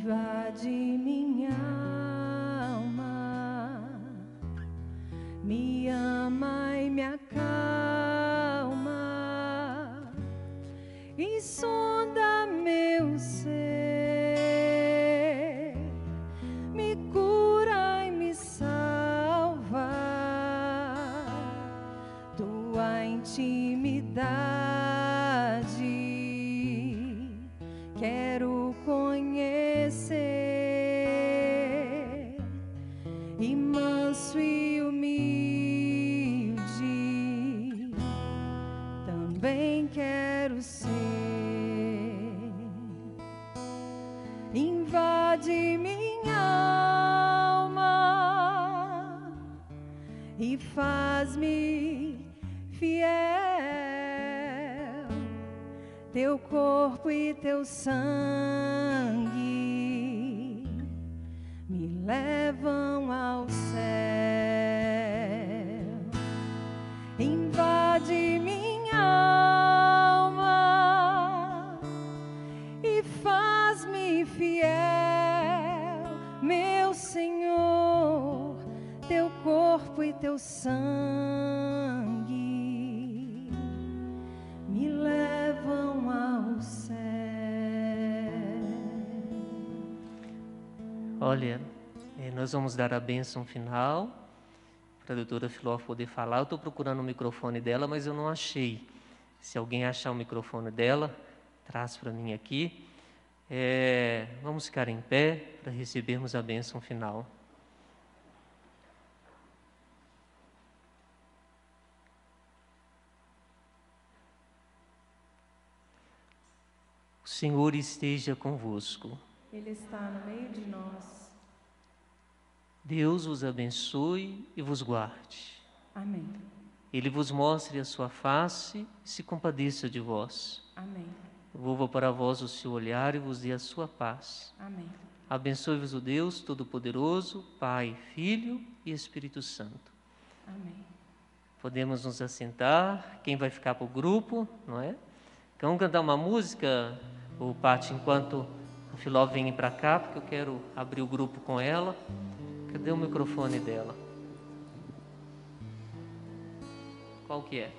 invade minha alma, Olha, eh, nós vamos dar a bênção final para a doutora Filó poder falar. Eu estou procurando o microfone dela, mas eu não achei. Se alguém achar o microfone dela, traz para mim aqui. Eh, vamos ficar em pé para recebermos a bênção final. O Senhor esteja convosco. Ele está no meio de nós. Deus os abençoe e vos guarde. Amém. Ele vos mostre a sua face e se compadeça de vós. Amém. Volva para vós o seu olhar e vos dê a sua paz. Amém. Abençoe-vos o Deus Todo-Poderoso, Pai, Filho e Espírito Santo. Amém. Podemos nos assentar. Quem vai ficar para o grupo, não é? Vamos cantar uma música, o Pati, enquanto a Filó vem para cá, porque eu quero abrir o grupo com ela. Cadê o microfone dela? Qual que é?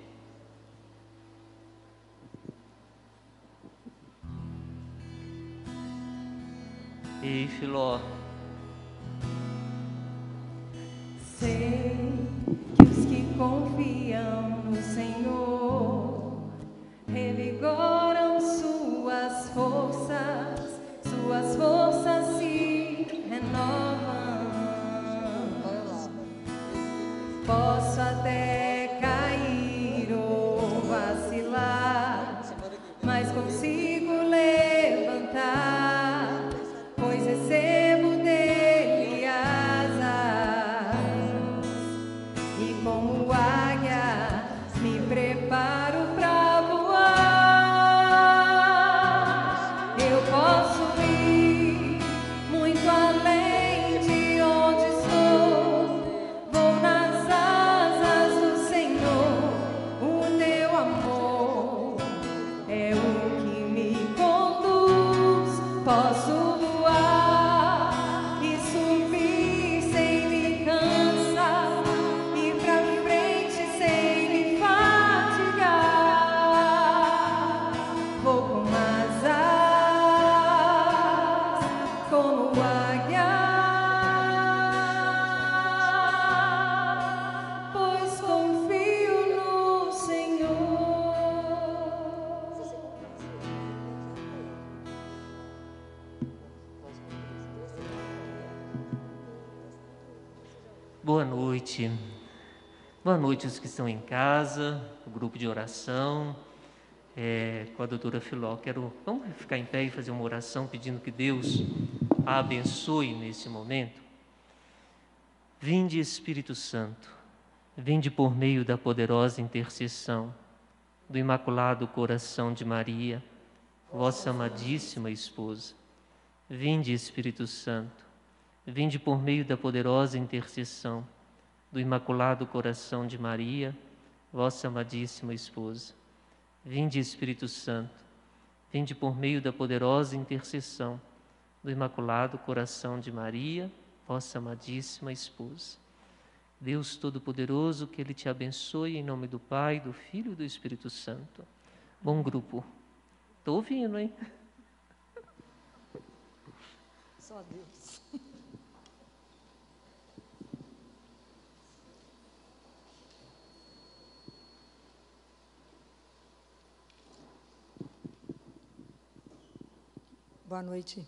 Ei, Filó, Sei que os que confiam no Senhor revigoram suas forças, suas forças se renovam. Boa noite. Boa noite os que estão em casa, o grupo de oração, é, com a doutora Filó. Quero, vamos ficar em pé e fazer uma oração pedindo que Deus a abençoe nesse momento. Vinde Espírito Santo, vinde por meio da poderosa intercessão do Imaculado Coração de Maria, vossa amadíssima esposa. Vinde Espírito Santo, vinde por meio da poderosa intercessão do Imaculado Coração de Maria, vossa amadíssima esposa. Vinde Espírito Santo, vinde por meio da poderosa intercessão do Imaculado Coração de Maria, vossa amadíssima esposa. Deus Todo-Poderoso, que Ele te abençoe em nome do Pai, do Filho e do Espírito Santo. Bom grupo. Estou ouvindo, hein? Só Deus. Boa noite.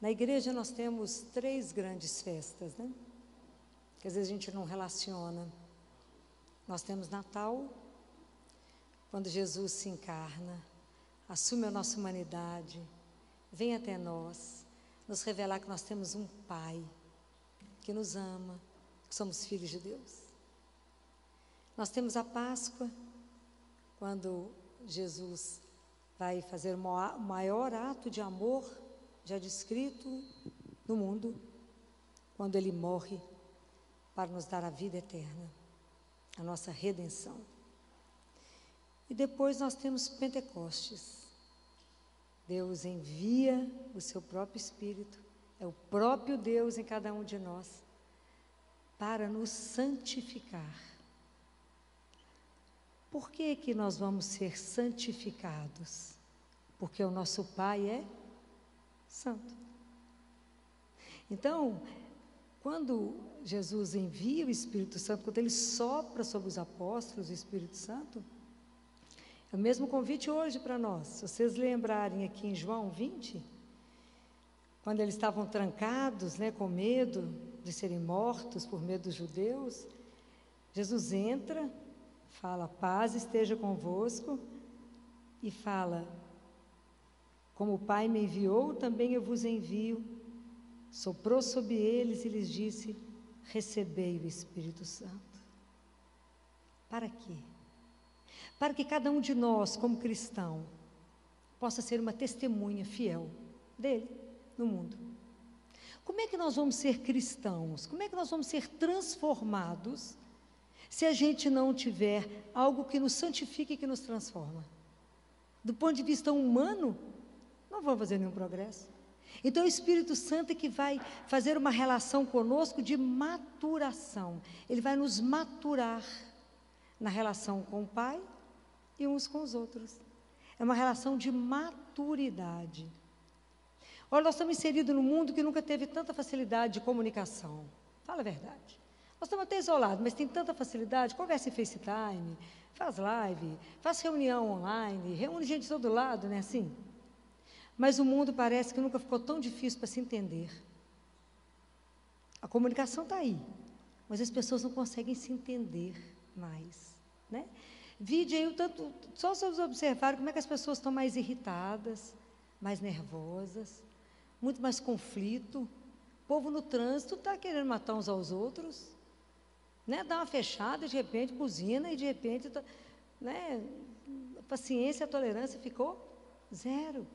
Na igreja nós temos três grandes festas, né? Que às vezes a gente não relaciona. Nós temos Natal, quando Jesus se encarna, assume a nossa humanidade, vem até nós, nos revelar que nós temos um Pai que nos ama, que somos filhos de Deus. Nós temos a Páscoa, quando Jesus vai fazer o maior ato de amor já descrito no mundo, quando ele morre para nos dar a vida eterna, a nossa redenção. E depois nós temos Pentecostes. Deus envia o seu próprio Espírito, é o próprio Deus em cada um de nós, para nos santificar. Por que, que nós vamos ser santificados? Porque o nosso Pai é Santo. Então, quando Jesus envia o Espírito Santo, quando ele sopra sobre os apóstolos o Espírito Santo, é o mesmo convite hoje para nós. Se vocês lembrarem aqui em João 20, quando eles estavam trancados, né, com medo de serem mortos por medo dos judeus, Jesus entra, fala: "Paz esteja convosco" e fala: como o Pai me enviou, também eu vos envio. Soprou sobre eles e lhes disse: Recebei o Espírito Santo. Para quê? Para que cada um de nós, como cristão, possa ser uma testemunha fiel dele no mundo. Como é que nós vamos ser cristãos? Como é que nós vamos ser transformados se a gente não tiver algo que nos santifique e que nos transforma? Do ponto de vista humano, não vão fazer nenhum progresso. Então o Espírito Santo é que vai fazer uma relação conosco de maturação. Ele vai nos maturar na relação com o Pai e uns com os outros. É uma relação de maturidade. Olha, nós estamos inseridos num mundo que nunca teve tanta facilidade de comunicação. Fala a verdade. Nós estamos até isolados, mas tem tanta facilidade. Conversa em FaceTime, faz live, faz reunião online, reúne gente de todo lado, né? Assim. Mas o mundo parece que nunca ficou tão difícil para se entender. A comunicação está aí, mas as pessoas não conseguem se entender mais. Né? Vide aí, tanto, só vocês observarem como é que as pessoas estão mais irritadas, mais nervosas, muito mais conflito. O povo no trânsito está querendo matar uns aos outros. Né? Dá uma fechada, de repente buzina, e de repente tá, né? a paciência, a tolerância ficou zero.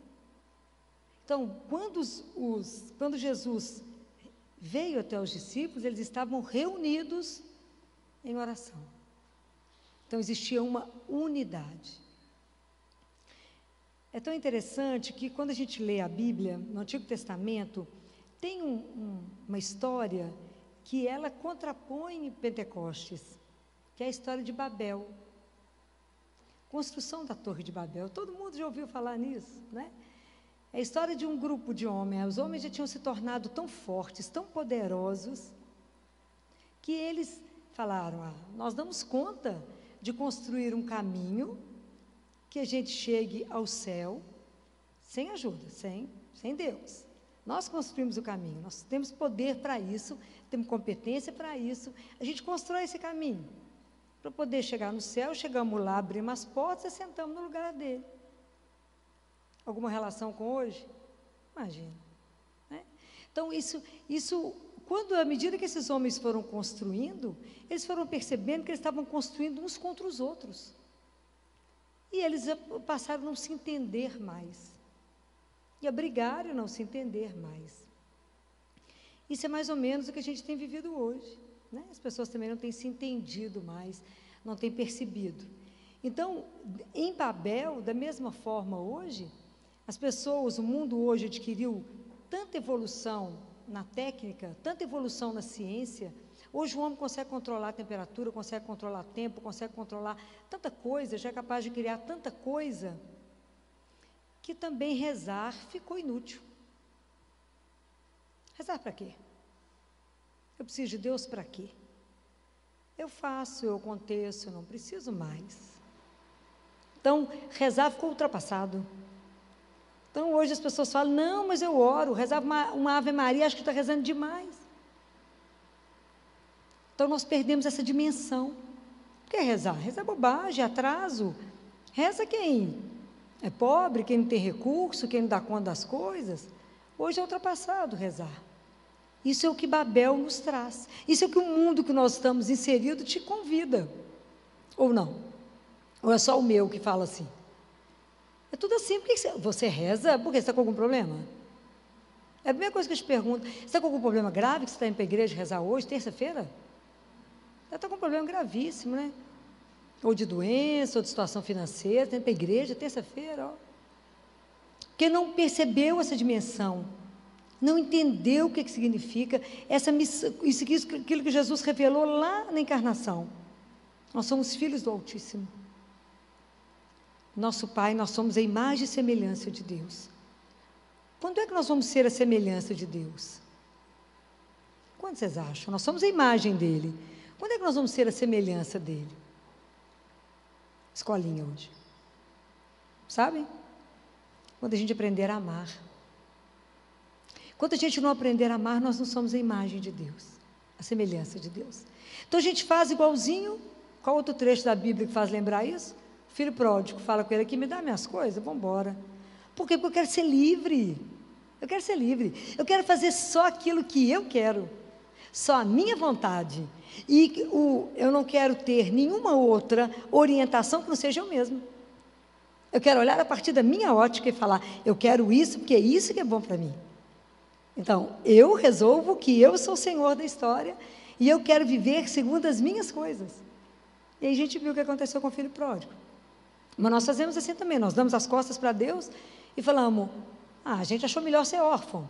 Então, quando, os, os, quando Jesus veio até os discípulos, eles estavam reunidos em oração. Então, existia uma unidade. É tão interessante que quando a gente lê a Bíblia, no Antigo Testamento, tem um, um, uma história que ela contrapõe Pentecostes, que é a história de Babel. Construção da Torre de Babel. Todo mundo já ouviu falar nisso, né? É a história de um grupo de homens. Os homens já tinham se tornado tão fortes, tão poderosos, que eles falaram: ah, nós damos conta de construir um caminho que a gente chegue ao céu sem ajuda, sem, sem Deus. Nós construímos o caminho, nós temos poder para isso, temos competência para isso. A gente constrói esse caminho. Para poder chegar no céu, chegamos lá, abrimos as portas e sentamos no lugar dele alguma relação com hoje? Imagina. Né? Então, isso, isso, quando, à medida que esses homens foram construindo, eles foram percebendo que eles estavam construindo uns contra os outros. E eles passaram a não se entender mais. E a brigar e não se entender mais. Isso é mais ou menos o que a gente tem vivido hoje. Né? As pessoas também não têm se entendido mais, não têm percebido. Então, em Babel, da mesma forma hoje, as pessoas, o mundo hoje adquiriu tanta evolução na técnica, tanta evolução na ciência. Hoje o homem consegue controlar a temperatura, consegue controlar tempo, consegue controlar tanta coisa, já é capaz de criar tanta coisa, que também rezar ficou inútil. Rezar para quê? Eu preciso de Deus para quê? Eu faço, eu aconteço, eu não preciso mais. Então, rezar ficou ultrapassado. Então, hoje as pessoas falam: não, mas eu oro, rezava uma, uma Ave Maria, acho que está rezando demais. Então, nós perdemos essa dimensão. O que é rezar? Rezar é bobagem, atraso. Reza quem é pobre, quem não tem recurso, quem não dá conta das coisas. Hoje é ultrapassado rezar. Isso é o que Babel nos traz. Isso é o que o mundo que nós estamos inserido te convida. Ou não? Ou é só o meu que fala assim? É tudo assim. Por que você, reza? Porque você está com algum problema? É a primeira coisa que eu te pergunto. Você está com algum problema grave que você está indo para a igreja rezar hoje, terça-feira? Você está com um problema gravíssimo, né? Ou de doença, ou de situação financeira, está indo para a igreja, terça-feira, ó. Porque não percebeu essa dimensão, não entendeu o que, que significa essa missão, isso, aquilo que Jesus revelou lá na encarnação. Nós somos filhos do Altíssimo. Nosso Pai, nós somos a imagem e semelhança de Deus. Quando é que nós vamos ser a semelhança de Deus? Quando vocês acham? Nós somos a imagem dele. Quando é que nós vamos ser a semelhança dele? Escolinha hoje. Sabem? Quando a gente aprender a amar. Quando a gente não aprender a amar, nós não somos a imagem de Deus, a semelhança de Deus. Então a gente faz igualzinho. Qual outro trecho da Bíblia que faz lembrar isso? filho pródigo fala com ele aqui, me dá minhas coisas, vamos embora. Por quê? Porque eu quero ser livre. Eu quero ser livre. Eu quero fazer só aquilo que eu quero. Só a minha vontade. E o, eu não quero ter nenhuma outra orientação que não seja eu mesmo. Eu quero olhar a partir da minha ótica e falar, eu quero isso porque é isso que é bom para mim. Então, eu resolvo que eu sou o senhor da história e eu quero viver segundo as minhas coisas. E aí a gente viu o que aconteceu com o filho pródigo. Mas nós fazemos assim também, nós damos as costas para Deus e falamos: ah, a gente achou melhor ser órfão.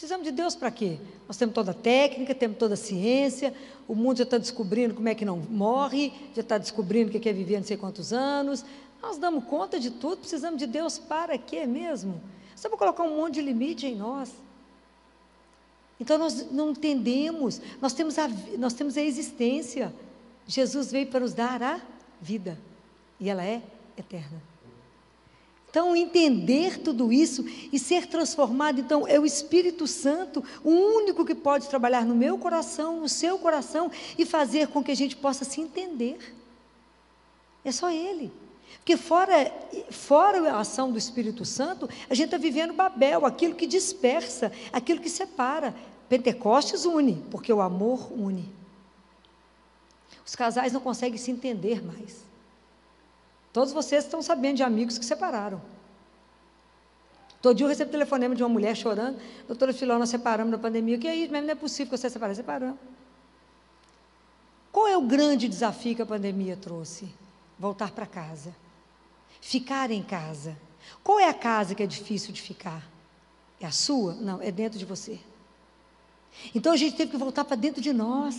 Precisamos de Deus para quê? Nós temos toda a técnica, temos toda a ciência, o mundo já está descobrindo como é que não morre, já está descobrindo o que é viver não sei quantos anos. Nós damos conta de tudo, precisamos de Deus para quê mesmo? Só para colocar um monte de limite em nós. Então nós não entendemos, nós temos a, nós temos a existência. Jesus veio para nos dar a vida, e ela é eterna. Então, entender tudo isso e ser transformado, então, é o Espírito Santo, o único que pode trabalhar no meu coração, no seu coração e fazer com que a gente possa se entender. É só Ele. Porque fora, fora a ação do Espírito Santo, a gente está vivendo Babel, aquilo que dispersa, aquilo que separa. Pentecostes une, porque o amor une. Os casais não conseguem se entender mais. Todos vocês estão sabendo de amigos que separaram. Todo dia eu recebo telefonema de uma mulher chorando. Doutora Filó, nós separamos na pandemia. Que aí mesmo não é possível que você separe. Separamos. Qual é o grande desafio que a pandemia trouxe? Voltar para casa. Ficar em casa. Qual é a casa que é difícil de ficar? É a sua? Não, é dentro de você. Então a gente teve que voltar para dentro de nós.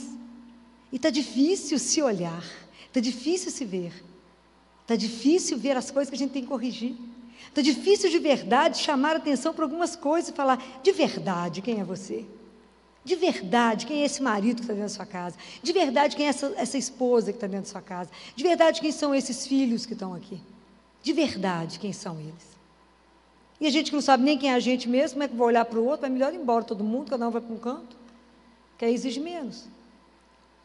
E está difícil se olhar. Está difícil se ver. Está difícil ver as coisas que a gente tem que corrigir. Está difícil de verdade chamar atenção para algumas coisas e falar: de verdade, quem é você? De verdade, quem é esse marido que está dentro da sua casa? De verdade, quem é essa, essa esposa que está dentro da sua casa? De verdade, quem são esses filhos que estão aqui? De verdade, quem são eles? E a gente que não sabe nem quem é a gente mesmo, como é que vai olhar para o outro? Vai melhor ir embora todo mundo, cada um vai para um canto. Que aí exige menos.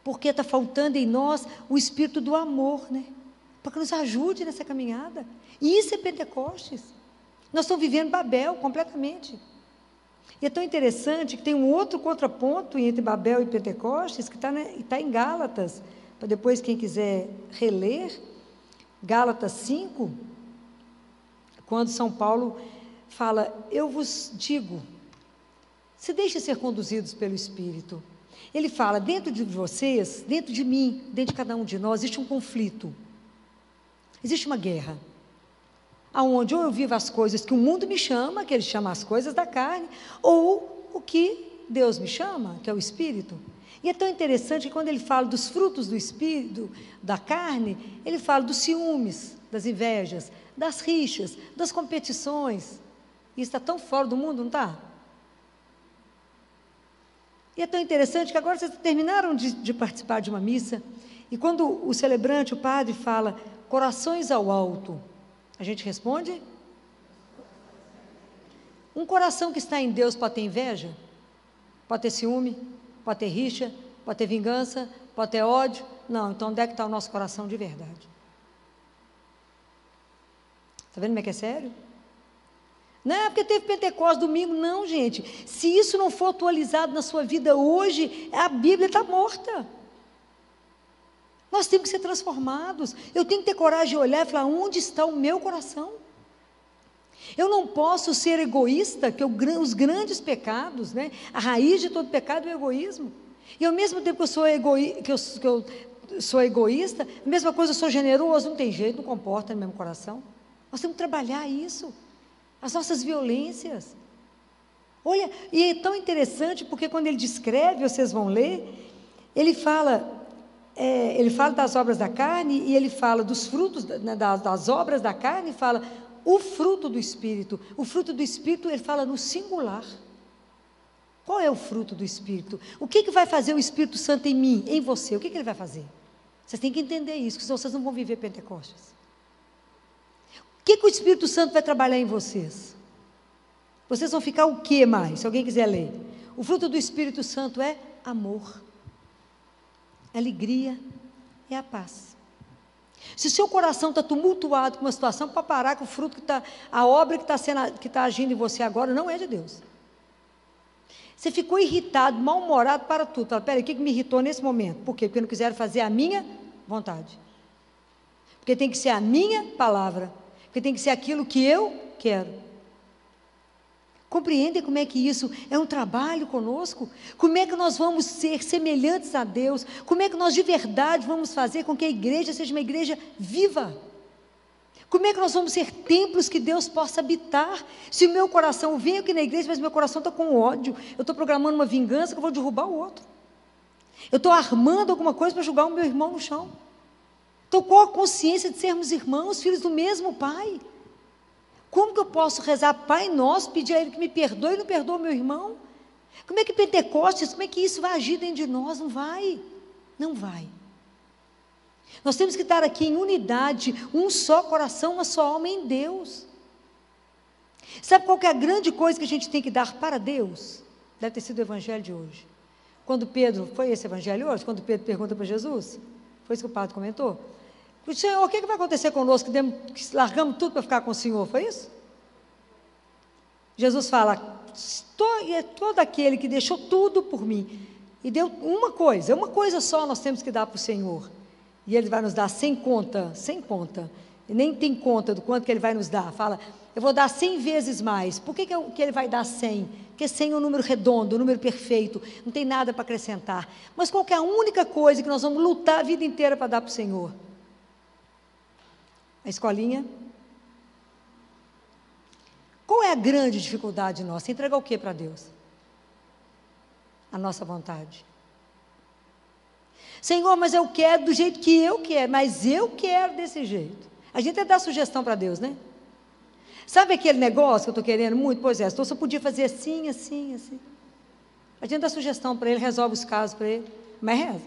Porque está faltando em nós o espírito do amor, né? Para que nos ajude nessa caminhada. E isso é Pentecostes. Nós estamos vivendo Babel completamente. E é tão interessante que tem um outro contraponto entre Babel e Pentecostes, que está tá em Gálatas, para depois quem quiser reler, Gálatas 5, quando São Paulo fala: Eu vos digo, se deixe ser conduzidos pelo Espírito. Ele fala: dentro de vocês, dentro de mim, dentro de cada um de nós, existe um conflito. Existe uma guerra. Aonde ou eu vivo as coisas que o mundo me chama, que ele chama as coisas da carne, ou o que Deus me chama, que é o espírito. E é tão interessante que quando ele fala dos frutos do espírito, da carne, ele fala dos ciúmes, das invejas, das rixas, das competições. Isso está tão fora do mundo, não está? E é tão interessante que agora vocês terminaram de, de participar de uma missa, e quando o celebrante, o padre, fala corações ao alto, a gente responde? Um coração que está em Deus pode ter inveja? Pode ter ciúme? Pode ter rixa? Pode ter vingança? Pode ter ódio? Não, então onde é que está o nosso coração de verdade? Está vendo como é que é sério? Não é porque teve Pentecostes domingo, não, gente. Se isso não for atualizado na sua vida hoje, a Bíblia está morta. Nós temos que ser transformados. Eu tenho que ter coragem de olhar e falar: onde está o meu coração? Eu não posso ser egoísta, que os grandes pecados, né, a raiz de todo pecado é o egoísmo. E ao mesmo tempo que eu sou, egoi, que eu, que eu sou egoísta, a mesma coisa eu sou generoso, não tem jeito, não comporta no mesmo coração. Nós temos que trabalhar isso, as nossas violências. Olha, e é tão interessante porque quando ele descreve, vocês vão ler, ele fala, é, ele fala das obras da carne e ele fala dos frutos né, das, das obras da carne, e fala o fruto do Espírito. O fruto do Espírito, ele fala no singular. Qual é o fruto do Espírito? O que, que vai fazer o Espírito Santo em mim, em você? O que, que ele vai fazer? Vocês têm que entender isso, senão vocês não vão viver Pentecostes. O que, que o Espírito Santo vai trabalhar em vocês? Vocês vão ficar o que mais? Se alguém quiser ler. O fruto do Espírito Santo é amor, alegria e a paz. Se o seu coração está tumultuado com uma situação, para parar com o fruto que está, a obra que está está agindo em você agora não é de Deus. Você ficou irritado, mal-humorado para tudo. Fala, peraí, o que, que me irritou nesse momento? Por quê? Porque não quiseram fazer a minha vontade. Porque tem que ser a minha palavra. Porque tem que ser aquilo que eu quero. Compreendem como é que isso é um trabalho conosco? Como é que nós vamos ser semelhantes a Deus? Como é que nós de verdade vamos fazer com que a igreja seja uma igreja viva? Como é que nós vamos ser templos que Deus possa habitar? Se o meu coração vem aqui na igreja, mas meu coração está com ódio, eu estou programando uma vingança que eu vou derrubar o outro. Eu estou armando alguma coisa para julgar o meu irmão no chão. Estou com a consciência de sermos irmãos, filhos do mesmo Pai. Como que eu posso rezar Pai Nosso, pedir a Ele que me perdoe e não perdoa meu irmão? Como é que Pentecostes, como é que isso vai agir dentro de nós? Não vai. Não vai. Nós temos que estar aqui em unidade, um só coração, uma só alma em Deus. Sabe qual é a grande coisa que a gente tem que dar para Deus? Deve ter sido o evangelho de hoje. Quando Pedro, foi esse evangelho hoje? Quando Pedro pergunta para Jesus? Foi isso que o padre comentou? Senhor, o que, vai acontecer conosco que, largamos tudo para ficar com o Senhor? Foi isso? Jesus fala: é todo aquele que deixou tudo por mim e deu uma coisa, uma coisa só nós temos que dar para o Senhor. E Ele vai nos dar sem conta, sem conta. E nem tem conta do quanto que Ele vai nos dar. Fala, eu vou dar cem vezes mais. Por que, que, eu, que Ele vai dar cem? Porque cem é um número redondo, um número perfeito. Não tem nada para acrescentar. Mas qual é a única coisa que nós vamos lutar a vida inteira para dar para o Senhor? A escolinha. Qual é a grande dificuldade nossa? Entregar o que para Deus? A nossa vontade. Senhor, mas eu quero do jeito que eu quero, mas eu quero desse jeito. A gente até dá sugestão para Deus, né? Sabe aquele negócio que eu estou querendo muito? Pois é, então só podia fazer assim, assim, assim. A gente dá sugestão para ele, resolve os casos para ele, mas reza.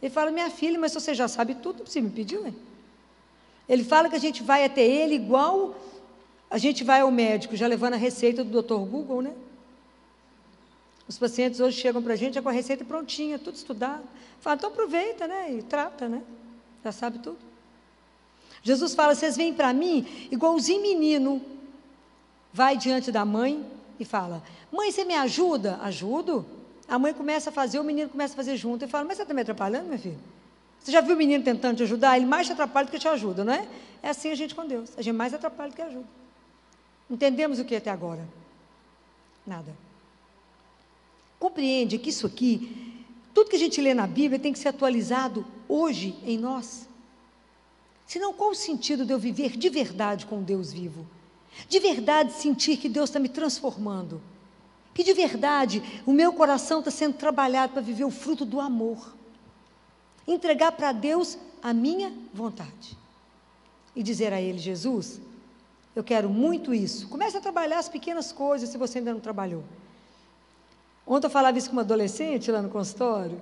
Ele fala, minha filha, mas você já sabe tudo, você me pediu, né? Ele fala que a gente vai até ele igual a gente vai ao médico, já levando a receita do Dr. Google, né? Os pacientes hoje chegam para a gente já com a receita prontinha, tudo estudado. Fala, então aproveita, né? E trata, né? Já sabe tudo. Jesus fala: vocês vêm para mim igualzinho menino. Vai diante da mãe e fala: Mãe, você me ajuda? Ajudo. A mãe começa a fazer, o menino começa a fazer junto e fala: Mas você está me atrapalhando, meu filho? Você já viu o menino tentando te ajudar? Ele mais te atrapalha do que te ajuda, não é? É assim a gente com Deus. A gente mais atrapalha do que ajuda. Entendemos o que até agora? Nada. Compreende que isso aqui, tudo que a gente lê na Bíblia tem que ser atualizado hoje em nós. Senão, qual o sentido de eu viver de verdade com Deus vivo? De verdade sentir que Deus está me transformando? Que de verdade o meu coração está sendo trabalhado para viver o fruto do amor? Entregar para Deus a minha vontade. E dizer a Ele, Jesus, eu quero muito isso. Comece a trabalhar as pequenas coisas se você ainda não trabalhou. Ontem eu falava isso com uma adolescente lá no consultório.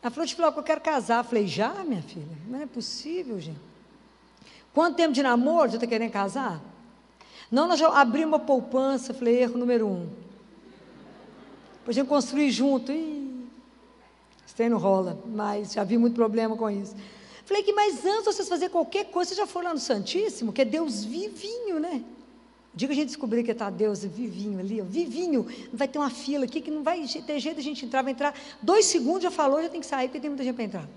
Ela falou, te falou que eu quero casar. Eu falei, já, minha filha? Não é possível, gente. Quanto tempo de namoro já está querendo casar? Não, nós já abrimos uma poupança. Eu falei, erro número um. Depois a gente construir junto. Ih, não rola, mas já vi muito problema com isso. Falei que, mas antes de vocês fazerem qualquer coisa, vocês já foram lá no Santíssimo, que é Deus vivinho, né? O dia que a gente descobrir que está Deus vivinho ali, ó, vivinho, vai ter uma fila aqui que não vai ter jeito de a gente entrar, vai entrar dois segundos, já falou, já tem que sair, porque tem muita gente para entrar.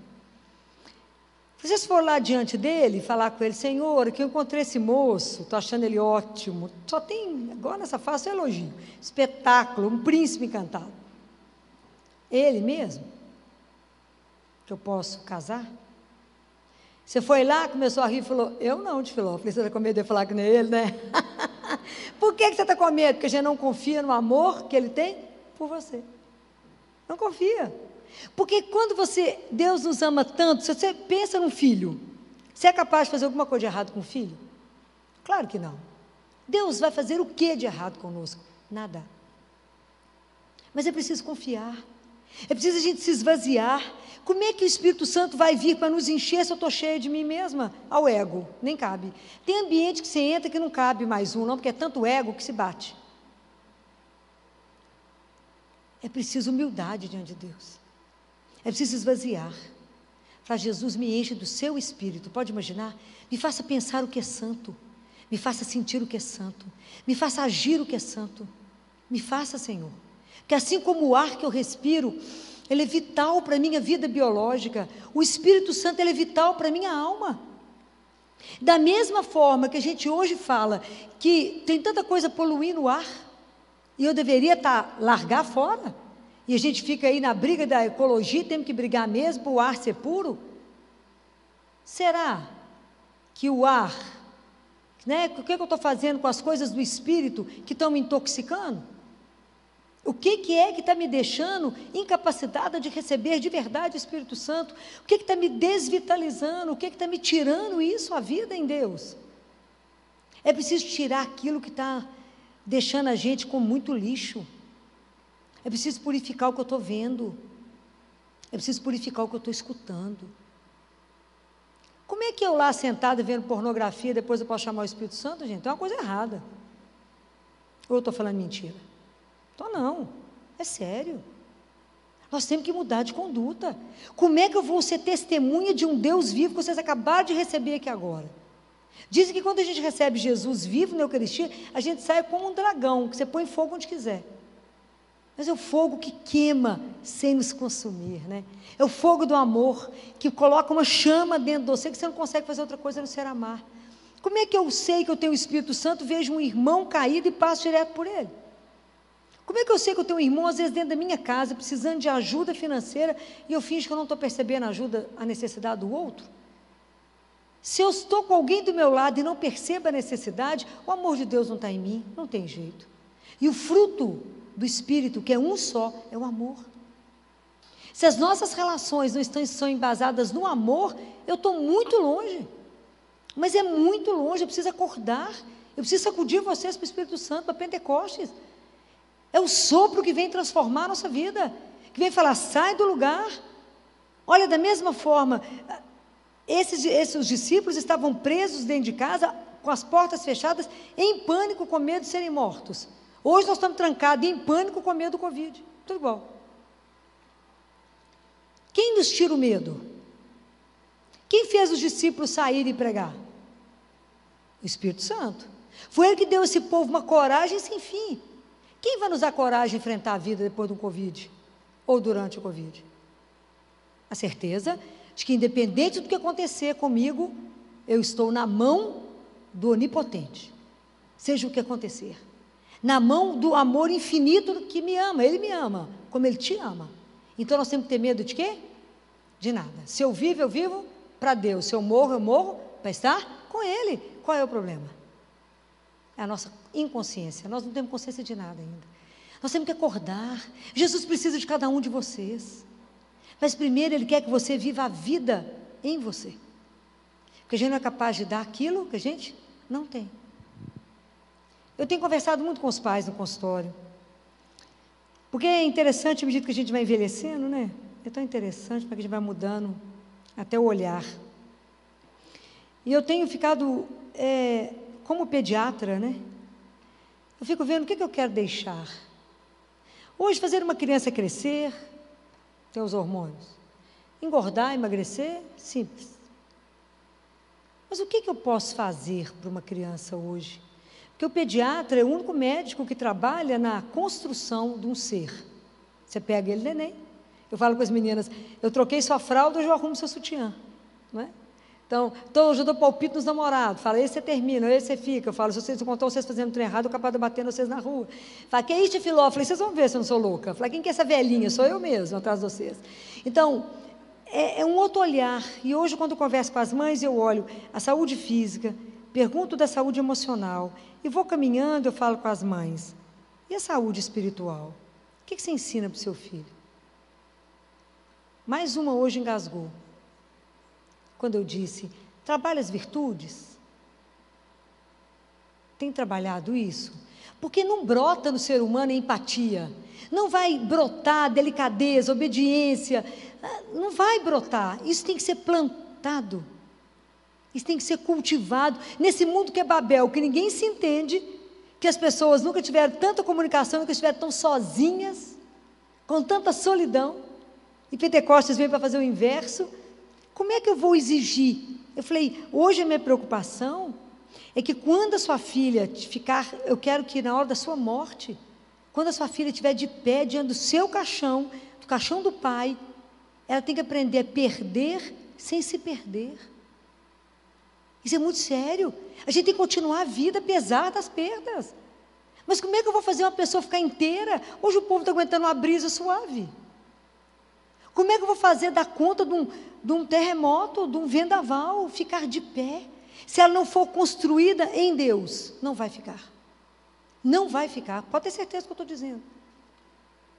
Vocês forem lá diante dele, falar com ele, Senhor, que eu encontrei esse moço, estou achando ele ótimo, só tem, agora nessa fase, elogio, espetáculo, um príncipe encantado. Ele mesmo, que eu posso casar? Você foi lá, começou a rir e falou, eu não, te falou. Falei, você está com medo de falar que nem ele, né? por que, que você está com medo? Porque a gente não confia no amor que ele tem por você. Não confia. Porque quando você, Deus nos ama tanto, se você pensa num filho, você é capaz de fazer alguma coisa de errado com o filho? Claro que não. Deus vai fazer o que de errado conosco? Nada. Mas é preciso confiar. É preciso a gente se esvaziar. Como é que o Espírito Santo vai vir para nos encher se eu estou cheia de mim mesma? Ao ego, nem cabe. Tem ambiente que você entra que não cabe mais um, não, porque é tanto ego que se bate. É preciso humildade diante de Deus. É preciso esvaziar. Para Jesus, me enche do seu espírito. Pode imaginar? Me faça pensar o que é santo. Me faça sentir o que é santo. Me faça agir o que é santo. Me faça, Senhor que assim como o ar que eu respiro, ele é vital para a minha vida biológica, o Espírito Santo é vital para a minha alma. Da mesma forma que a gente hoje fala que tem tanta coisa poluindo o ar, e eu deveria estar, tá, largar fora, e a gente fica aí na briga da ecologia, temos que brigar mesmo para o ar ser puro. Será que o ar, né, o que, é que eu estou fazendo com as coisas do espírito que estão me intoxicando? O que, que é que está me deixando incapacitada de receber de verdade o Espírito Santo? O que está me desvitalizando? O que está me tirando isso, a vida em Deus? É preciso tirar aquilo que está deixando a gente com muito lixo. É preciso purificar o que eu estou vendo. É preciso purificar o que eu estou escutando. Como é que eu lá sentada vendo pornografia, depois eu posso chamar o Espírito Santo, gente? É uma coisa errada. Ou eu estou falando mentira? Então, não, é sério. Nós temos que mudar de conduta. Como é que eu vou ser testemunha de um Deus vivo que vocês acabaram de receber aqui agora? Dizem que quando a gente recebe Jesus vivo na Eucaristia, a gente sai como um dragão, que você põe fogo onde quiser. Mas é o fogo que queima sem nos consumir, né? É o fogo do amor que coloca uma chama dentro de você que você não consegue fazer outra coisa a não ser amar. Como é que eu sei que eu tenho o Espírito Santo, vejo um irmão caído e passo direto por ele? Como é que eu sei que eu tenho um irmão, às vezes, dentro da minha casa, precisando de ajuda financeira, e eu finjo que eu não estou percebendo a ajuda, a necessidade do outro? Se eu estou com alguém do meu lado e não percebo a necessidade, o amor de Deus não está em mim, não tem jeito. E o fruto do Espírito, que é um só, é o amor. Se as nossas relações não estão, são embasadas no amor, eu estou muito longe. Mas é muito longe, eu preciso acordar. Eu preciso sacudir vocês para o Espírito Santo, para Pentecostes. É o sopro que vem transformar a nossa vida, que vem falar: sai do lugar. Olha, da mesma forma, esses, esses discípulos estavam presos dentro de casa, com as portas fechadas, em pânico, com medo de serem mortos. Hoje nós estamos trancados em pânico com medo do Covid. Tudo igual. Quem nos tira o medo? Quem fez os discípulos saírem e pregar? O Espírito Santo. Foi ele que deu a esse povo uma coragem sem fim. Quem vai nos dar coragem de enfrentar a vida depois do Covid? Ou durante o Covid? A certeza de que, independente do que acontecer comigo, eu estou na mão do Onipotente. Seja o que acontecer. Na mão do amor infinito que me ama. Ele me ama, como ele te ama. Então nós temos que ter medo de quê? De nada. Se eu vivo, eu vivo para Deus. Se eu morro, eu morro para estar com Ele. Qual é o problema? É a nossa inconsciência. Nós não temos consciência de nada ainda. Nós temos que acordar. Jesus precisa de cada um de vocês. Mas primeiro Ele quer que você viva a vida em você. Porque a gente não é capaz de dar aquilo que a gente não tem. Eu tenho conversado muito com os pais no consultório. Porque é interessante, à medida que a gente vai envelhecendo, né? É tão interessante porque a gente vai mudando até o olhar. E eu tenho ficado, é, como pediatra, né? Eu fico vendo o que, que eu quero deixar. Hoje, fazer uma criança crescer, tem os hormônios. Engordar, emagrecer, simples. Mas o que, que eu posso fazer para uma criança hoje? Porque o pediatra é o único médico que trabalha na construção de um ser. Você pega ele, neném. Eu falo com as meninas, eu troquei sua fralda, hoje eu arrumo seu sutiã. Não é? Então, hoje eu dou palpite nos namorados. Fala, esse você termina, esse você fica. Eu falo, se vocês encontram vocês fazendo trem errado, eu capaz de bater vocês na rua. Fala, que é isso, filó? Eu falei, vocês vão ver se eu não sou louca. Fala, quem que é essa velhinha? Sou eu mesmo, atrás de vocês. Então, é, é um outro olhar. E hoje, quando eu converso com as mães, eu olho a saúde física, pergunto da saúde emocional. E vou caminhando, eu falo com as mães. E a saúde espiritual? O que, que você ensina para o seu filho? Mais uma hoje engasgou. Quando eu disse, trabalha as virtudes. Tem trabalhado isso? Porque não brota no ser humano empatia. Não vai brotar delicadeza, obediência. Ah, não vai brotar. Isso tem que ser plantado. Isso tem que ser cultivado nesse mundo que é Babel, que ninguém se entende, que as pessoas nunca tiveram tanta comunicação, nunca estiveram tão sozinhas, com tanta solidão. E Pentecostes vem para fazer o inverso. Como é que eu vou exigir? Eu falei, hoje a minha preocupação é que quando a sua filha ficar, eu quero que na hora da sua morte, quando a sua filha estiver de pé diante do seu caixão, do caixão do pai, ela tem que aprender a perder sem se perder. Isso é muito sério. A gente tem que continuar a vida apesar das perdas. Mas como é que eu vou fazer uma pessoa ficar inteira? Hoje o povo está aguentando uma brisa suave. Como é que eu vou fazer dar conta de um, de um terremoto, de um vendaval, ficar de pé? Se ela não for construída em Deus, não vai ficar. Não vai ficar. Pode ter certeza do que eu estou dizendo.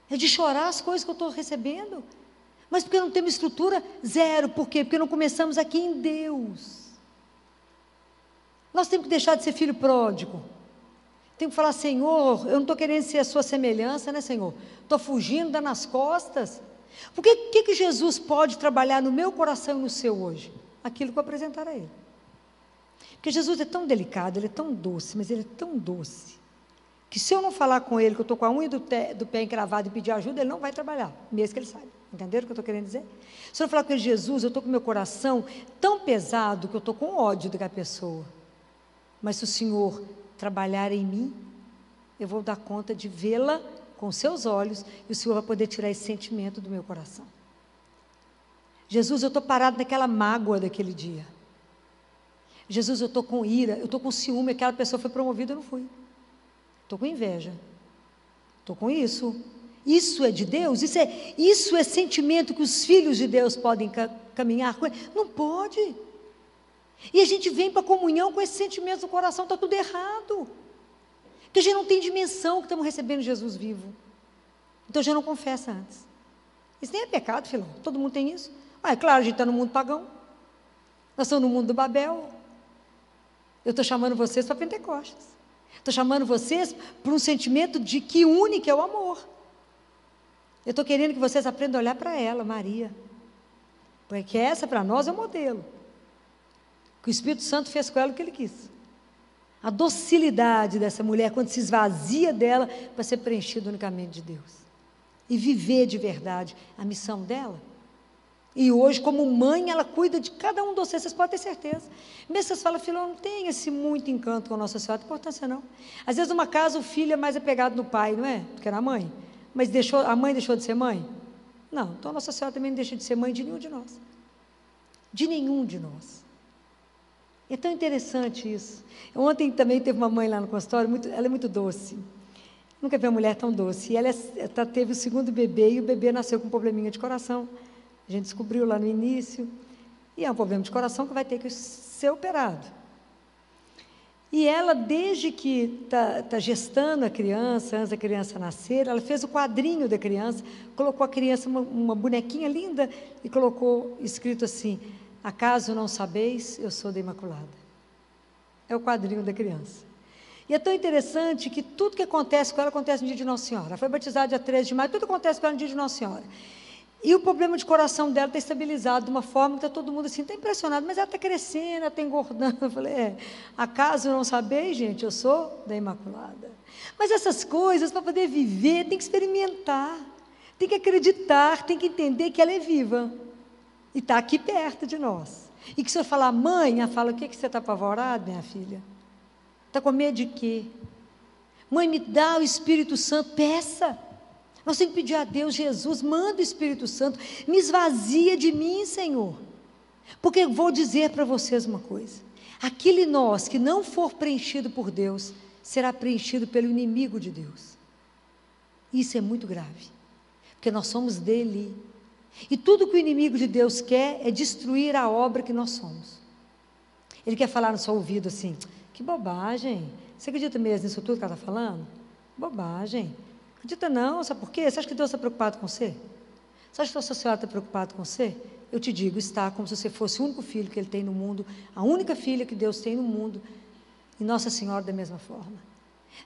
É de chorar as coisas que eu estou recebendo. Mas porque não temos estrutura, zero. Por quê? Porque não começamos aqui em Deus. Nós temos que deixar de ser filho pródigo. Temos que falar, Senhor, eu não estou querendo ser a sua semelhança, né, Senhor? Estou fugindo, dando nas costas. Porque o que, que Jesus pode trabalhar no meu coração e no seu hoje? Aquilo que eu apresentar a Ele. Porque Jesus é tão delicado, Ele é tão doce, mas Ele é tão doce, que se eu não falar com Ele, que eu estou com a unha do, te, do pé encravada e pedir ajuda, Ele não vai trabalhar, mesmo que Ele saiba. Entenderam o que eu estou querendo dizer? Se eu não falar com Ele, Jesus, eu estou com meu coração tão pesado que eu estou com ódio daquela pessoa. Mas se o Senhor trabalhar em mim, eu vou dar conta de vê-la com seus olhos e o Senhor vai poder tirar esse sentimento do meu coração. Jesus, eu estou parado naquela mágoa daquele dia. Jesus, eu estou com ira, eu estou com ciúme, aquela pessoa foi promovida, eu não fui. Estou com inveja. Estou com isso. Isso é de Deus? Isso é, isso é sentimento que os filhos de Deus podem caminhar com? Não pode. E a gente vem para a comunhão com esse sentimento do coração, está tudo errado. Porque a gente não tem dimensão que estamos recebendo Jesus vivo. Então a gente não confessa antes. Isso nem é pecado, filho. Todo mundo tem isso. Ah, é claro, a gente está no mundo pagão. Nós estamos no mundo do Babel. Eu estou chamando vocês para Pentecostes. Estou chamando vocês para um sentimento de que que é o amor. Eu estou querendo que vocês aprendam a olhar para ela, Maria. Porque essa para nós é o modelo que o Espírito Santo fez com ela o que ele quis. A docilidade dessa mulher quando se esvazia dela para ser preenchida unicamente de Deus. E viver de verdade a missão dela. E hoje, como mãe, ela cuida de cada um de vocês, vocês podem ter certeza. Mesmo vocês falam, filho, não tem esse muito encanto com a Nossa Senhora, importância não. Às vezes, numa casa, o filho é mais apegado no pai, não é? Porque era a mãe. Mas deixou, a mãe deixou de ser mãe? Não, então a Nossa Senhora também não deixa de ser mãe de nenhum de nós. De nenhum de nós. É tão interessante isso. Ontem também teve uma mãe lá no consultório, muito, ela é muito doce. Nunca vi uma mulher tão doce. E ela, é, ela teve o segundo bebê e o bebê nasceu com um probleminha de coração. A gente descobriu lá no início. E é um problema de coração que vai ter que ser operado. E ela, desde que está tá gestando a criança, antes da criança nascer, ela fez o quadrinho da criança, colocou a criança, uma, uma bonequinha linda, e colocou escrito assim: Acaso não sabeis, eu sou da Imaculada. É o quadrinho da criança. E é tão interessante que tudo que acontece com ela acontece no dia de Nossa Senhora. Ela foi batizada dia 13 de maio, tudo acontece com ela no dia de Nossa Senhora. E o problema de coração dela está estabilizado de uma forma que está todo mundo assim, está impressionado, mas ela está crescendo, ela está engordando. Eu falei, é, acaso não sabeis, gente, eu sou da Imaculada. Mas essas coisas, para poder viver, tem que experimentar, tem que acreditar, tem que entender que ela é viva. E está aqui perto de nós. E que se eu falar, mãe, ela fala, o que, que você está apavorada, minha filha? Está com medo de quê? Mãe, me dá o Espírito Santo, peça. Nós temos que pedir a Deus, Jesus, manda o Espírito Santo, me esvazia de mim, Senhor. Porque eu vou dizer para vocês uma coisa: aquele nós que não for preenchido por Deus, será preenchido pelo inimigo de Deus. Isso é muito grave, porque nós somos dele. E tudo que o inimigo de Deus quer é destruir a obra que nós somos. Ele quer falar no seu ouvido assim: que bobagem. Você acredita mesmo nisso tudo que ela está falando? Bobagem. Acredita não, sabe por quê? Você acha que Deus está preocupado com você? Você acha que a sua senhora está preocupado com você? Eu te digo, está como se você fosse o único filho que ele tem no mundo, a única filha que Deus tem no mundo, e Nossa Senhora da mesma forma.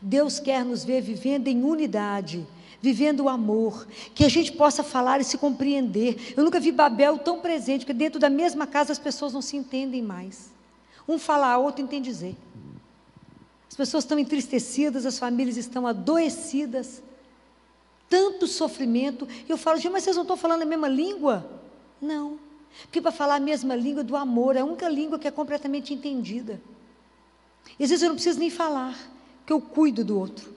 Deus quer nos ver vivendo em unidade, vivendo o amor, que a gente possa falar e se compreender. Eu nunca vi Babel tão presente, porque dentro da mesma casa as pessoas não se entendem mais. Um fala a outro entende dizer. As pessoas estão entristecidas, as famílias estão adoecidas tanto sofrimento. E eu falo, gente, mas vocês não estão falando a mesma língua? Não. Porque para falar a mesma língua do amor, é a única língua que é completamente entendida. E às vezes eu não preciso nem falar, porque eu cuido do outro.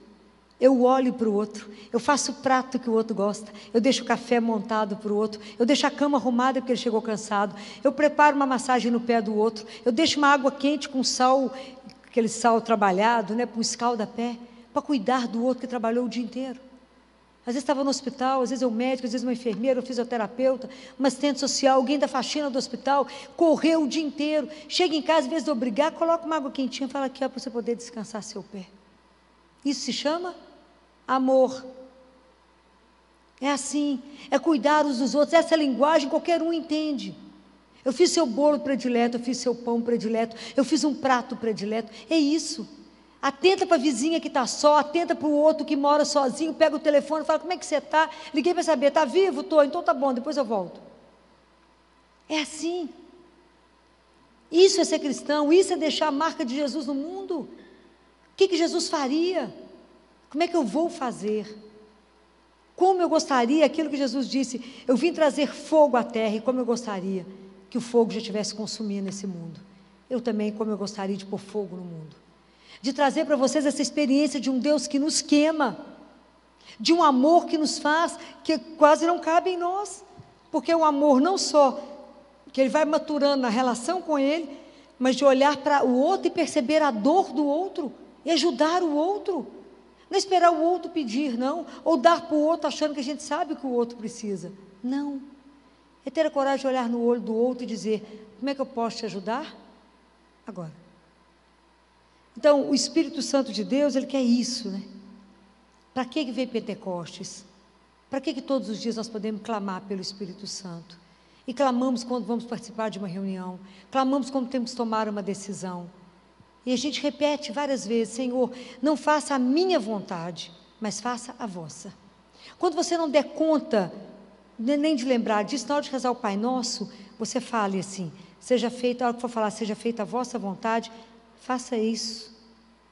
Eu olho para o outro, eu faço o prato que o outro gosta, eu deixo o café montado para o outro, eu deixo a cama arrumada porque ele chegou cansado, eu preparo uma massagem no pé do outro, eu deixo uma água quente com sal, aquele sal trabalhado, né, um escalda-pé, para cuidar do outro que trabalhou o dia inteiro. Às vezes estava no hospital, às vezes é um médico, às vezes uma enfermeira, um fisioterapeuta, uma assistente social, alguém da faxina do hospital, correu o dia inteiro, chega em casa, em vez de obrigar, coloca uma água quentinha e fala aqui, para você poder descansar seu pé. Isso se chama amor. É assim, é cuidar uns dos outros, essa linguagem qualquer um entende. Eu fiz seu bolo predileto, eu fiz seu pão predileto, eu fiz um prato predileto, é isso. Atenta para a vizinha que está só, atenta para o outro que mora sozinho, pega o telefone e fala, como é que você está? Liguei para saber, está vivo? Estou, então tá bom, depois eu volto. É assim. Isso é ser cristão, isso é deixar a marca de Jesus no mundo. O que, que Jesus faria? Como é que eu vou fazer? Como eu gostaria, aquilo que Jesus disse, eu vim trazer fogo à terra, e como eu gostaria que o fogo já tivesse consumido esse mundo. Eu também, como eu gostaria de pôr fogo no mundo de trazer para vocês essa experiência de um Deus que nos queima, de um amor que nos faz, que quase não cabe em nós, porque o amor não só que ele vai maturando na relação com ele, mas de olhar para o outro e perceber a dor do outro e ajudar o outro. Não esperar o outro pedir, não, ou dar para o outro achando que a gente sabe o que o outro precisa. Não. É ter a coragem de olhar no olho do outro e dizer: como é que eu posso te ajudar? Agora. Então, o Espírito Santo de Deus, ele quer isso, né? Para que veio Pentecostes? Para que, que todos os dias nós podemos clamar pelo Espírito Santo? E clamamos quando vamos participar de uma reunião, clamamos quando temos que tomar uma decisão. E a gente repete várias vezes: Senhor, não faça a minha vontade, mas faça a vossa. Quando você não der conta nem de lembrar disso, na hora de rezar o Pai Nosso, você fale assim: seja feita, a hora que for falar, seja feita a vossa vontade, Faça isso,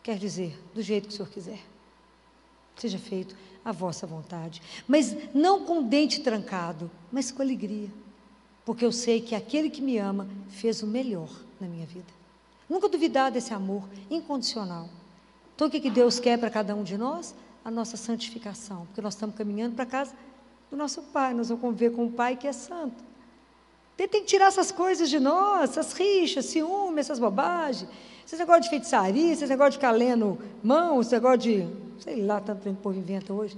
quer dizer, do jeito que o Senhor quiser. Seja feito a vossa vontade. Mas não com dente trancado, mas com alegria. Porque eu sei que aquele que me ama fez o melhor na minha vida. Nunca duvidar desse amor incondicional. Então, o que, que Deus quer para cada um de nós? A nossa santificação. Porque nós estamos caminhando para casa do nosso Pai. Nós vamos conviver com o Pai que é santo. Ele tem que tirar essas coisas de nós, essas rixas, ciúmes, essas bobagens. Esse negócio de feitiçaria, esse negócio de ficar lendo mão, esse negócio de, sei lá, tanto tempo o povo inventa hoje.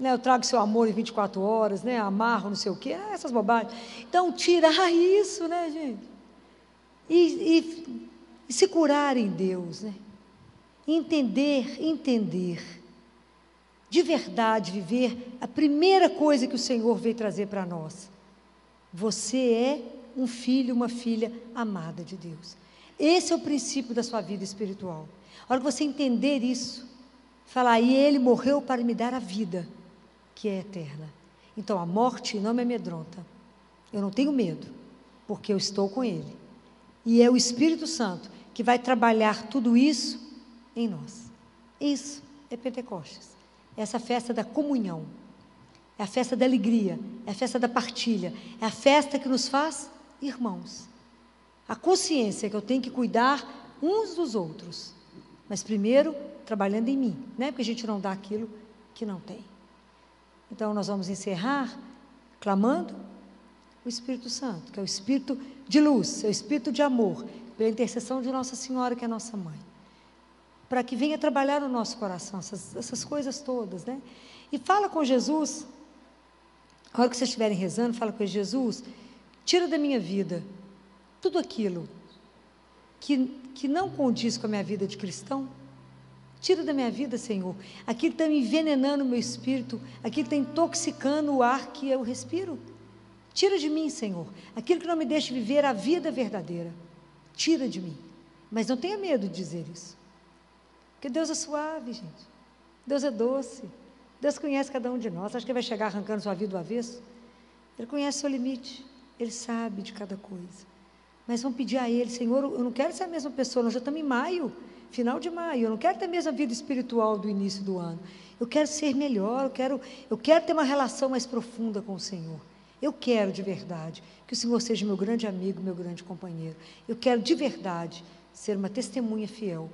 né? Eu trago seu amor em 24 horas, né? Amarro, não sei o quê, essas bobagens. Então, tirar isso, né, gente? E, e, e se curar em Deus, né? Entender, entender. De verdade, viver a primeira coisa que o Senhor veio trazer para nós. Você é um filho, uma filha amada de Deus. Esse é o princípio da sua vida espiritual. A hora que você entender isso, falar, e Ele morreu para me dar a vida que é eterna. Então a morte não me amedronta. Eu não tenho medo, porque eu estou com Ele. E é o Espírito Santo que vai trabalhar tudo isso em nós. Isso é Pentecostes. Essa festa da comunhão. É a festa da alegria, é a festa da partilha, é a festa que nos faz irmãos. A consciência que eu tenho que cuidar uns dos outros. Mas primeiro, trabalhando em mim, não é porque a gente não dá aquilo que não tem. Então, nós vamos encerrar clamando o Espírito Santo, que é o Espírito de luz, o Espírito de amor, pela intercessão de Nossa Senhora, que é nossa mãe. Para que venha trabalhar no nosso coração essas, essas coisas todas, né? E fala com Jesus. A hora que vocês estiverem rezando, fala com Jesus, tira da minha vida tudo aquilo que, que não condiz com a minha vida de cristão Tira da minha vida, Senhor. Aquilo está envenenando o meu espírito, aquilo está intoxicando o ar que eu respiro. Tira de mim, Senhor, aquilo que não me deixa viver a vida verdadeira. Tira de mim. Mas não tenha medo de dizer isso. Porque Deus é suave, gente. Deus é doce. Deus conhece cada um de nós. Acho que ele vai chegar arrancando sua vida do avesso? Ele conhece o seu limite. Ele sabe de cada coisa. Mas vamos pedir a Ele, Senhor, eu não quero ser a mesma pessoa, nós já estamos em maio final de maio. Eu não quero ter a mesma vida espiritual do início do ano. Eu quero ser melhor, eu quero, eu quero ter uma relação mais profunda com o Senhor. Eu quero de verdade que o Senhor seja meu grande amigo, meu grande companheiro. Eu quero de verdade ser uma testemunha fiel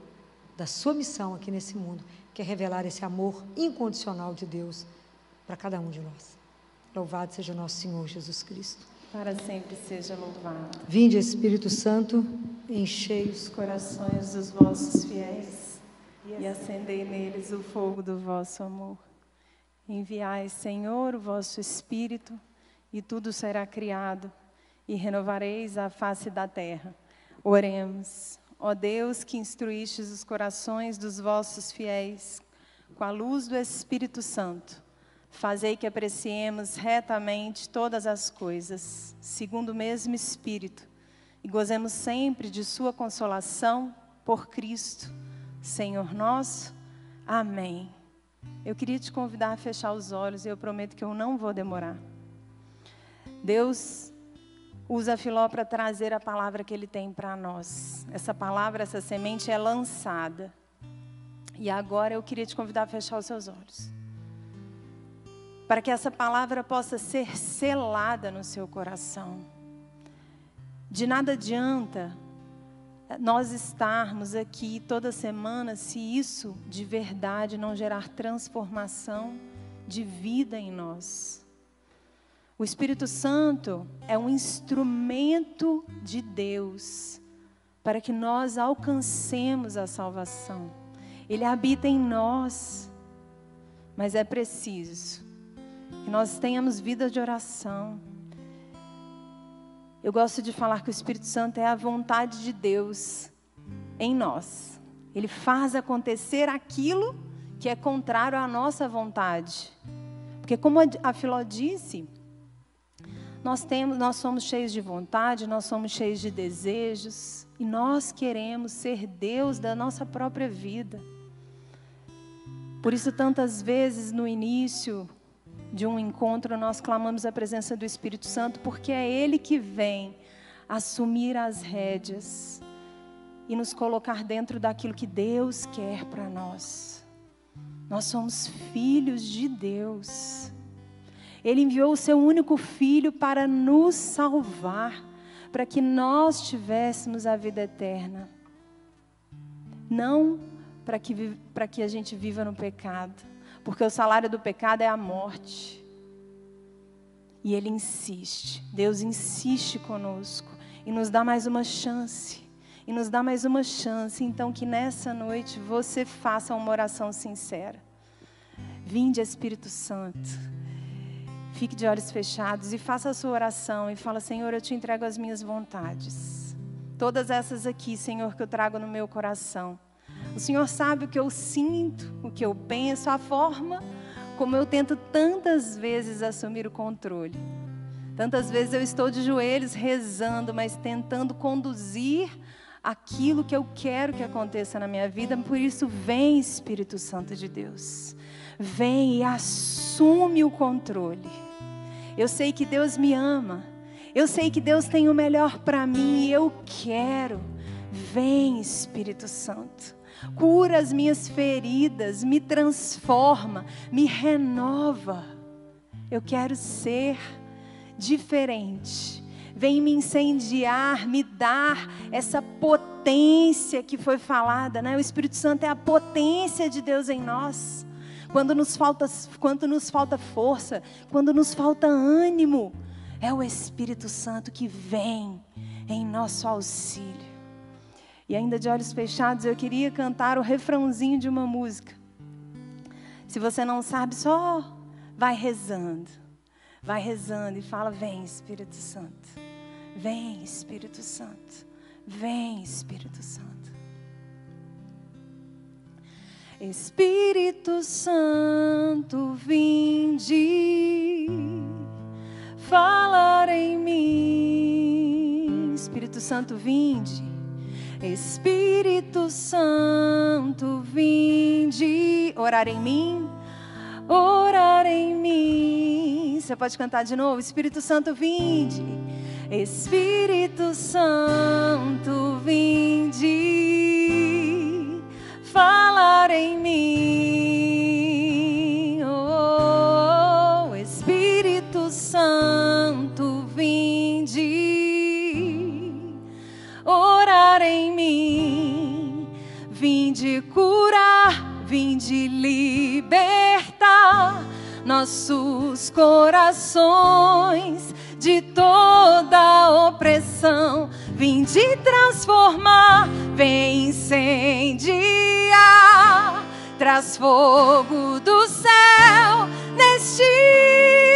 da sua missão aqui nesse mundo, que é revelar esse amor incondicional de Deus para cada um de nós. Louvado seja nosso Senhor Jesus Cristo. Para sempre seja louvado. Vinde, Espírito Santo, enchei os corações dos vossos fiéis e acendei neles o fogo do vosso amor. Enviai, Senhor, o vosso Espírito, e tudo será criado, e renovareis a face da terra. Oremos. Ó Deus, que instruístes os corações dos vossos fiéis com a luz do Espírito Santo Fazei que apreciemos retamente todas as coisas, segundo o mesmo Espírito, e gozemos sempre de Sua consolação por Cristo, Senhor nosso. Amém. Eu queria te convidar a fechar os olhos e eu prometo que eu não vou demorar. Deus usa Filó para trazer a palavra que Ele tem para nós. Essa palavra, essa semente é lançada. E agora eu queria te convidar a fechar os seus olhos para que essa palavra possa ser selada no seu coração. De nada adianta nós estarmos aqui toda semana se isso de verdade não gerar transformação de vida em nós. O Espírito Santo é um instrumento de Deus para que nós alcancemos a salvação. Ele habita em nós, mas é preciso que nós tenhamos vida de oração. Eu gosto de falar que o Espírito Santo é a vontade de Deus em nós. Ele faz acontecer aquilo que é contrário à nossa vontade. Porque como a Filó disse, nós temos, nós somos cheios de vontade, nós somos cheios de desejos e nós queremos ser Deus da nossa própria vida. Por isso tantas vezes no início, de um encontro, nós clamamos a presença do Espírito Santo, porque é Ele que vem assumir as rédeas e nos colocar dentro daquilo que Deus quer para nós. Nós somos filhos de Deus. Ele enviou o seu único filho para nos salvar, para que nós tivéssemos a vida eterna. Não para que, para que a gente viva no pecado porque o salário do pecado é a morte. E Ele insiste, Deus insiste conosco e nos dá mais uma chance. E nos dá mais uma chance, então que nessa noite você faça uma oração sincera. Vinde, Espírito Santo. Fique de olhos fechados e faça a sua oração e fala: Senhor, eu te entrego as minhas vontades. Todas essas aqui, Senhor, que eu trago no meu coração. O Senhor sabe o que eu sinto, o que eu penso, a forma como eu tento tantas vezes assumir o controle. Tantas vezes eu estou de joelhos rezando, mas tentando conduzir aquilo que eu quero que aconteça na minha vida. Por isso, vem, Espírito Santo de Deus. Vem e assume o controle. Eu sei que Deus me ama. Eu sei que Deus tem o melhor para mim eu quero. Vem, Espírito Santo. Cura as minhas feridas, me transforma, me renova. Eu quero ser diferente. Vem me incendiar, me dar essa potência que foi falada, né? O Espírito Santo é a potência de Deus em nós. Quando nos falta, quando nos falta força, quando nos falta ânimo, é o Espírito Santo que vem em nosso auxílio. E ainda de olhos fechados, eu queria cantar o refrãozinho de uma música. Se você não sabe, só vai rezando. Vai rezando e fala: Vem, Espírito Santo. Vem, Espírito Santo. Vem, Espírito Santo. Espírito Santo, vinde falar em mim. Espírito Santo, vinde. Espírito Santo, vinde orar em mim. Orar em mim. Você pode cantar de novo? Espírito Santo, vinde. Espírito Santo, vinde falar em mim. Oh, Espírito Santo, vinde orar em mim. Vinde curar, vinde libertar nossos corações de toda opressão. Vinde transformar, vem incendiar, traz fogo do céu neste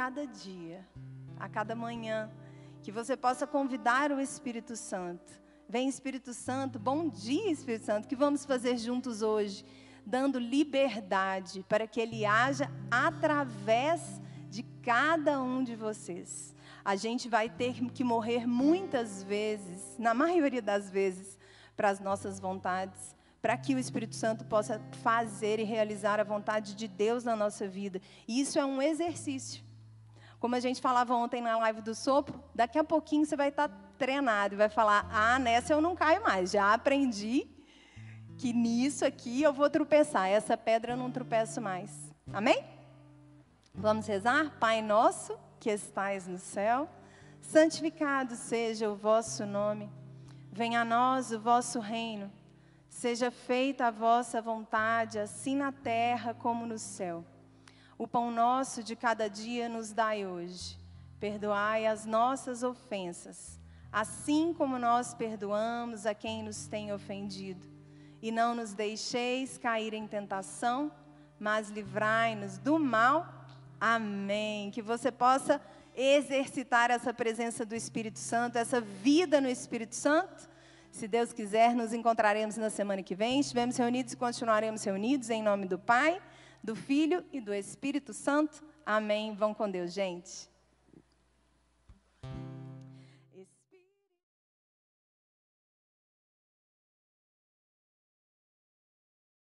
cada dia, a cada manhã, que você possa convidar o Espírito Santo. Vem Espírito Santo, bom dia Espírito Santo, que vamos fazer juntos hoje, dando liberdade para que ele haja através de cada um de vocês. A gente vai ter que morrer muitas vezes, na maioria das vezes, para as nossas vontades, para que o Espírito Santo possa fazer e realizar a vontade de Deus na nossa vida. E isso é um exercício. Como a gente falava ontem na live do sopro, daqui a pouquinho você vai estar treinado e vai falar: ah, nessa eu não caio mais, já aprendi que nisso aqui eu vou tropeçar, essa pedra eu não tropeço mais. Amém? Vamos rezar? Pai nosso que estais no céu, santificado seja o vosso nome, venha a nós o vosso reino, seja feita a vossa vontade, assim na terra como no céu. O pão nosso de cada dia nos dai hoje. Perdoai as nossas ofensas, assim como nós perdoamos a quem nos tem ofendido. E não nos deixeis cair em tentação, mas livrai-nos do mal. Amém. Que você possa exercitar essa presença do Espírito Santo, essa vida no Espírito Santo. Se Deus quiser, nos encontraremos na semana que vem. Estivemos reunidos e continuaremos reunidos em nome do Pai do Filho e do Espírito Santo. Amém. Vão com Deus, gente.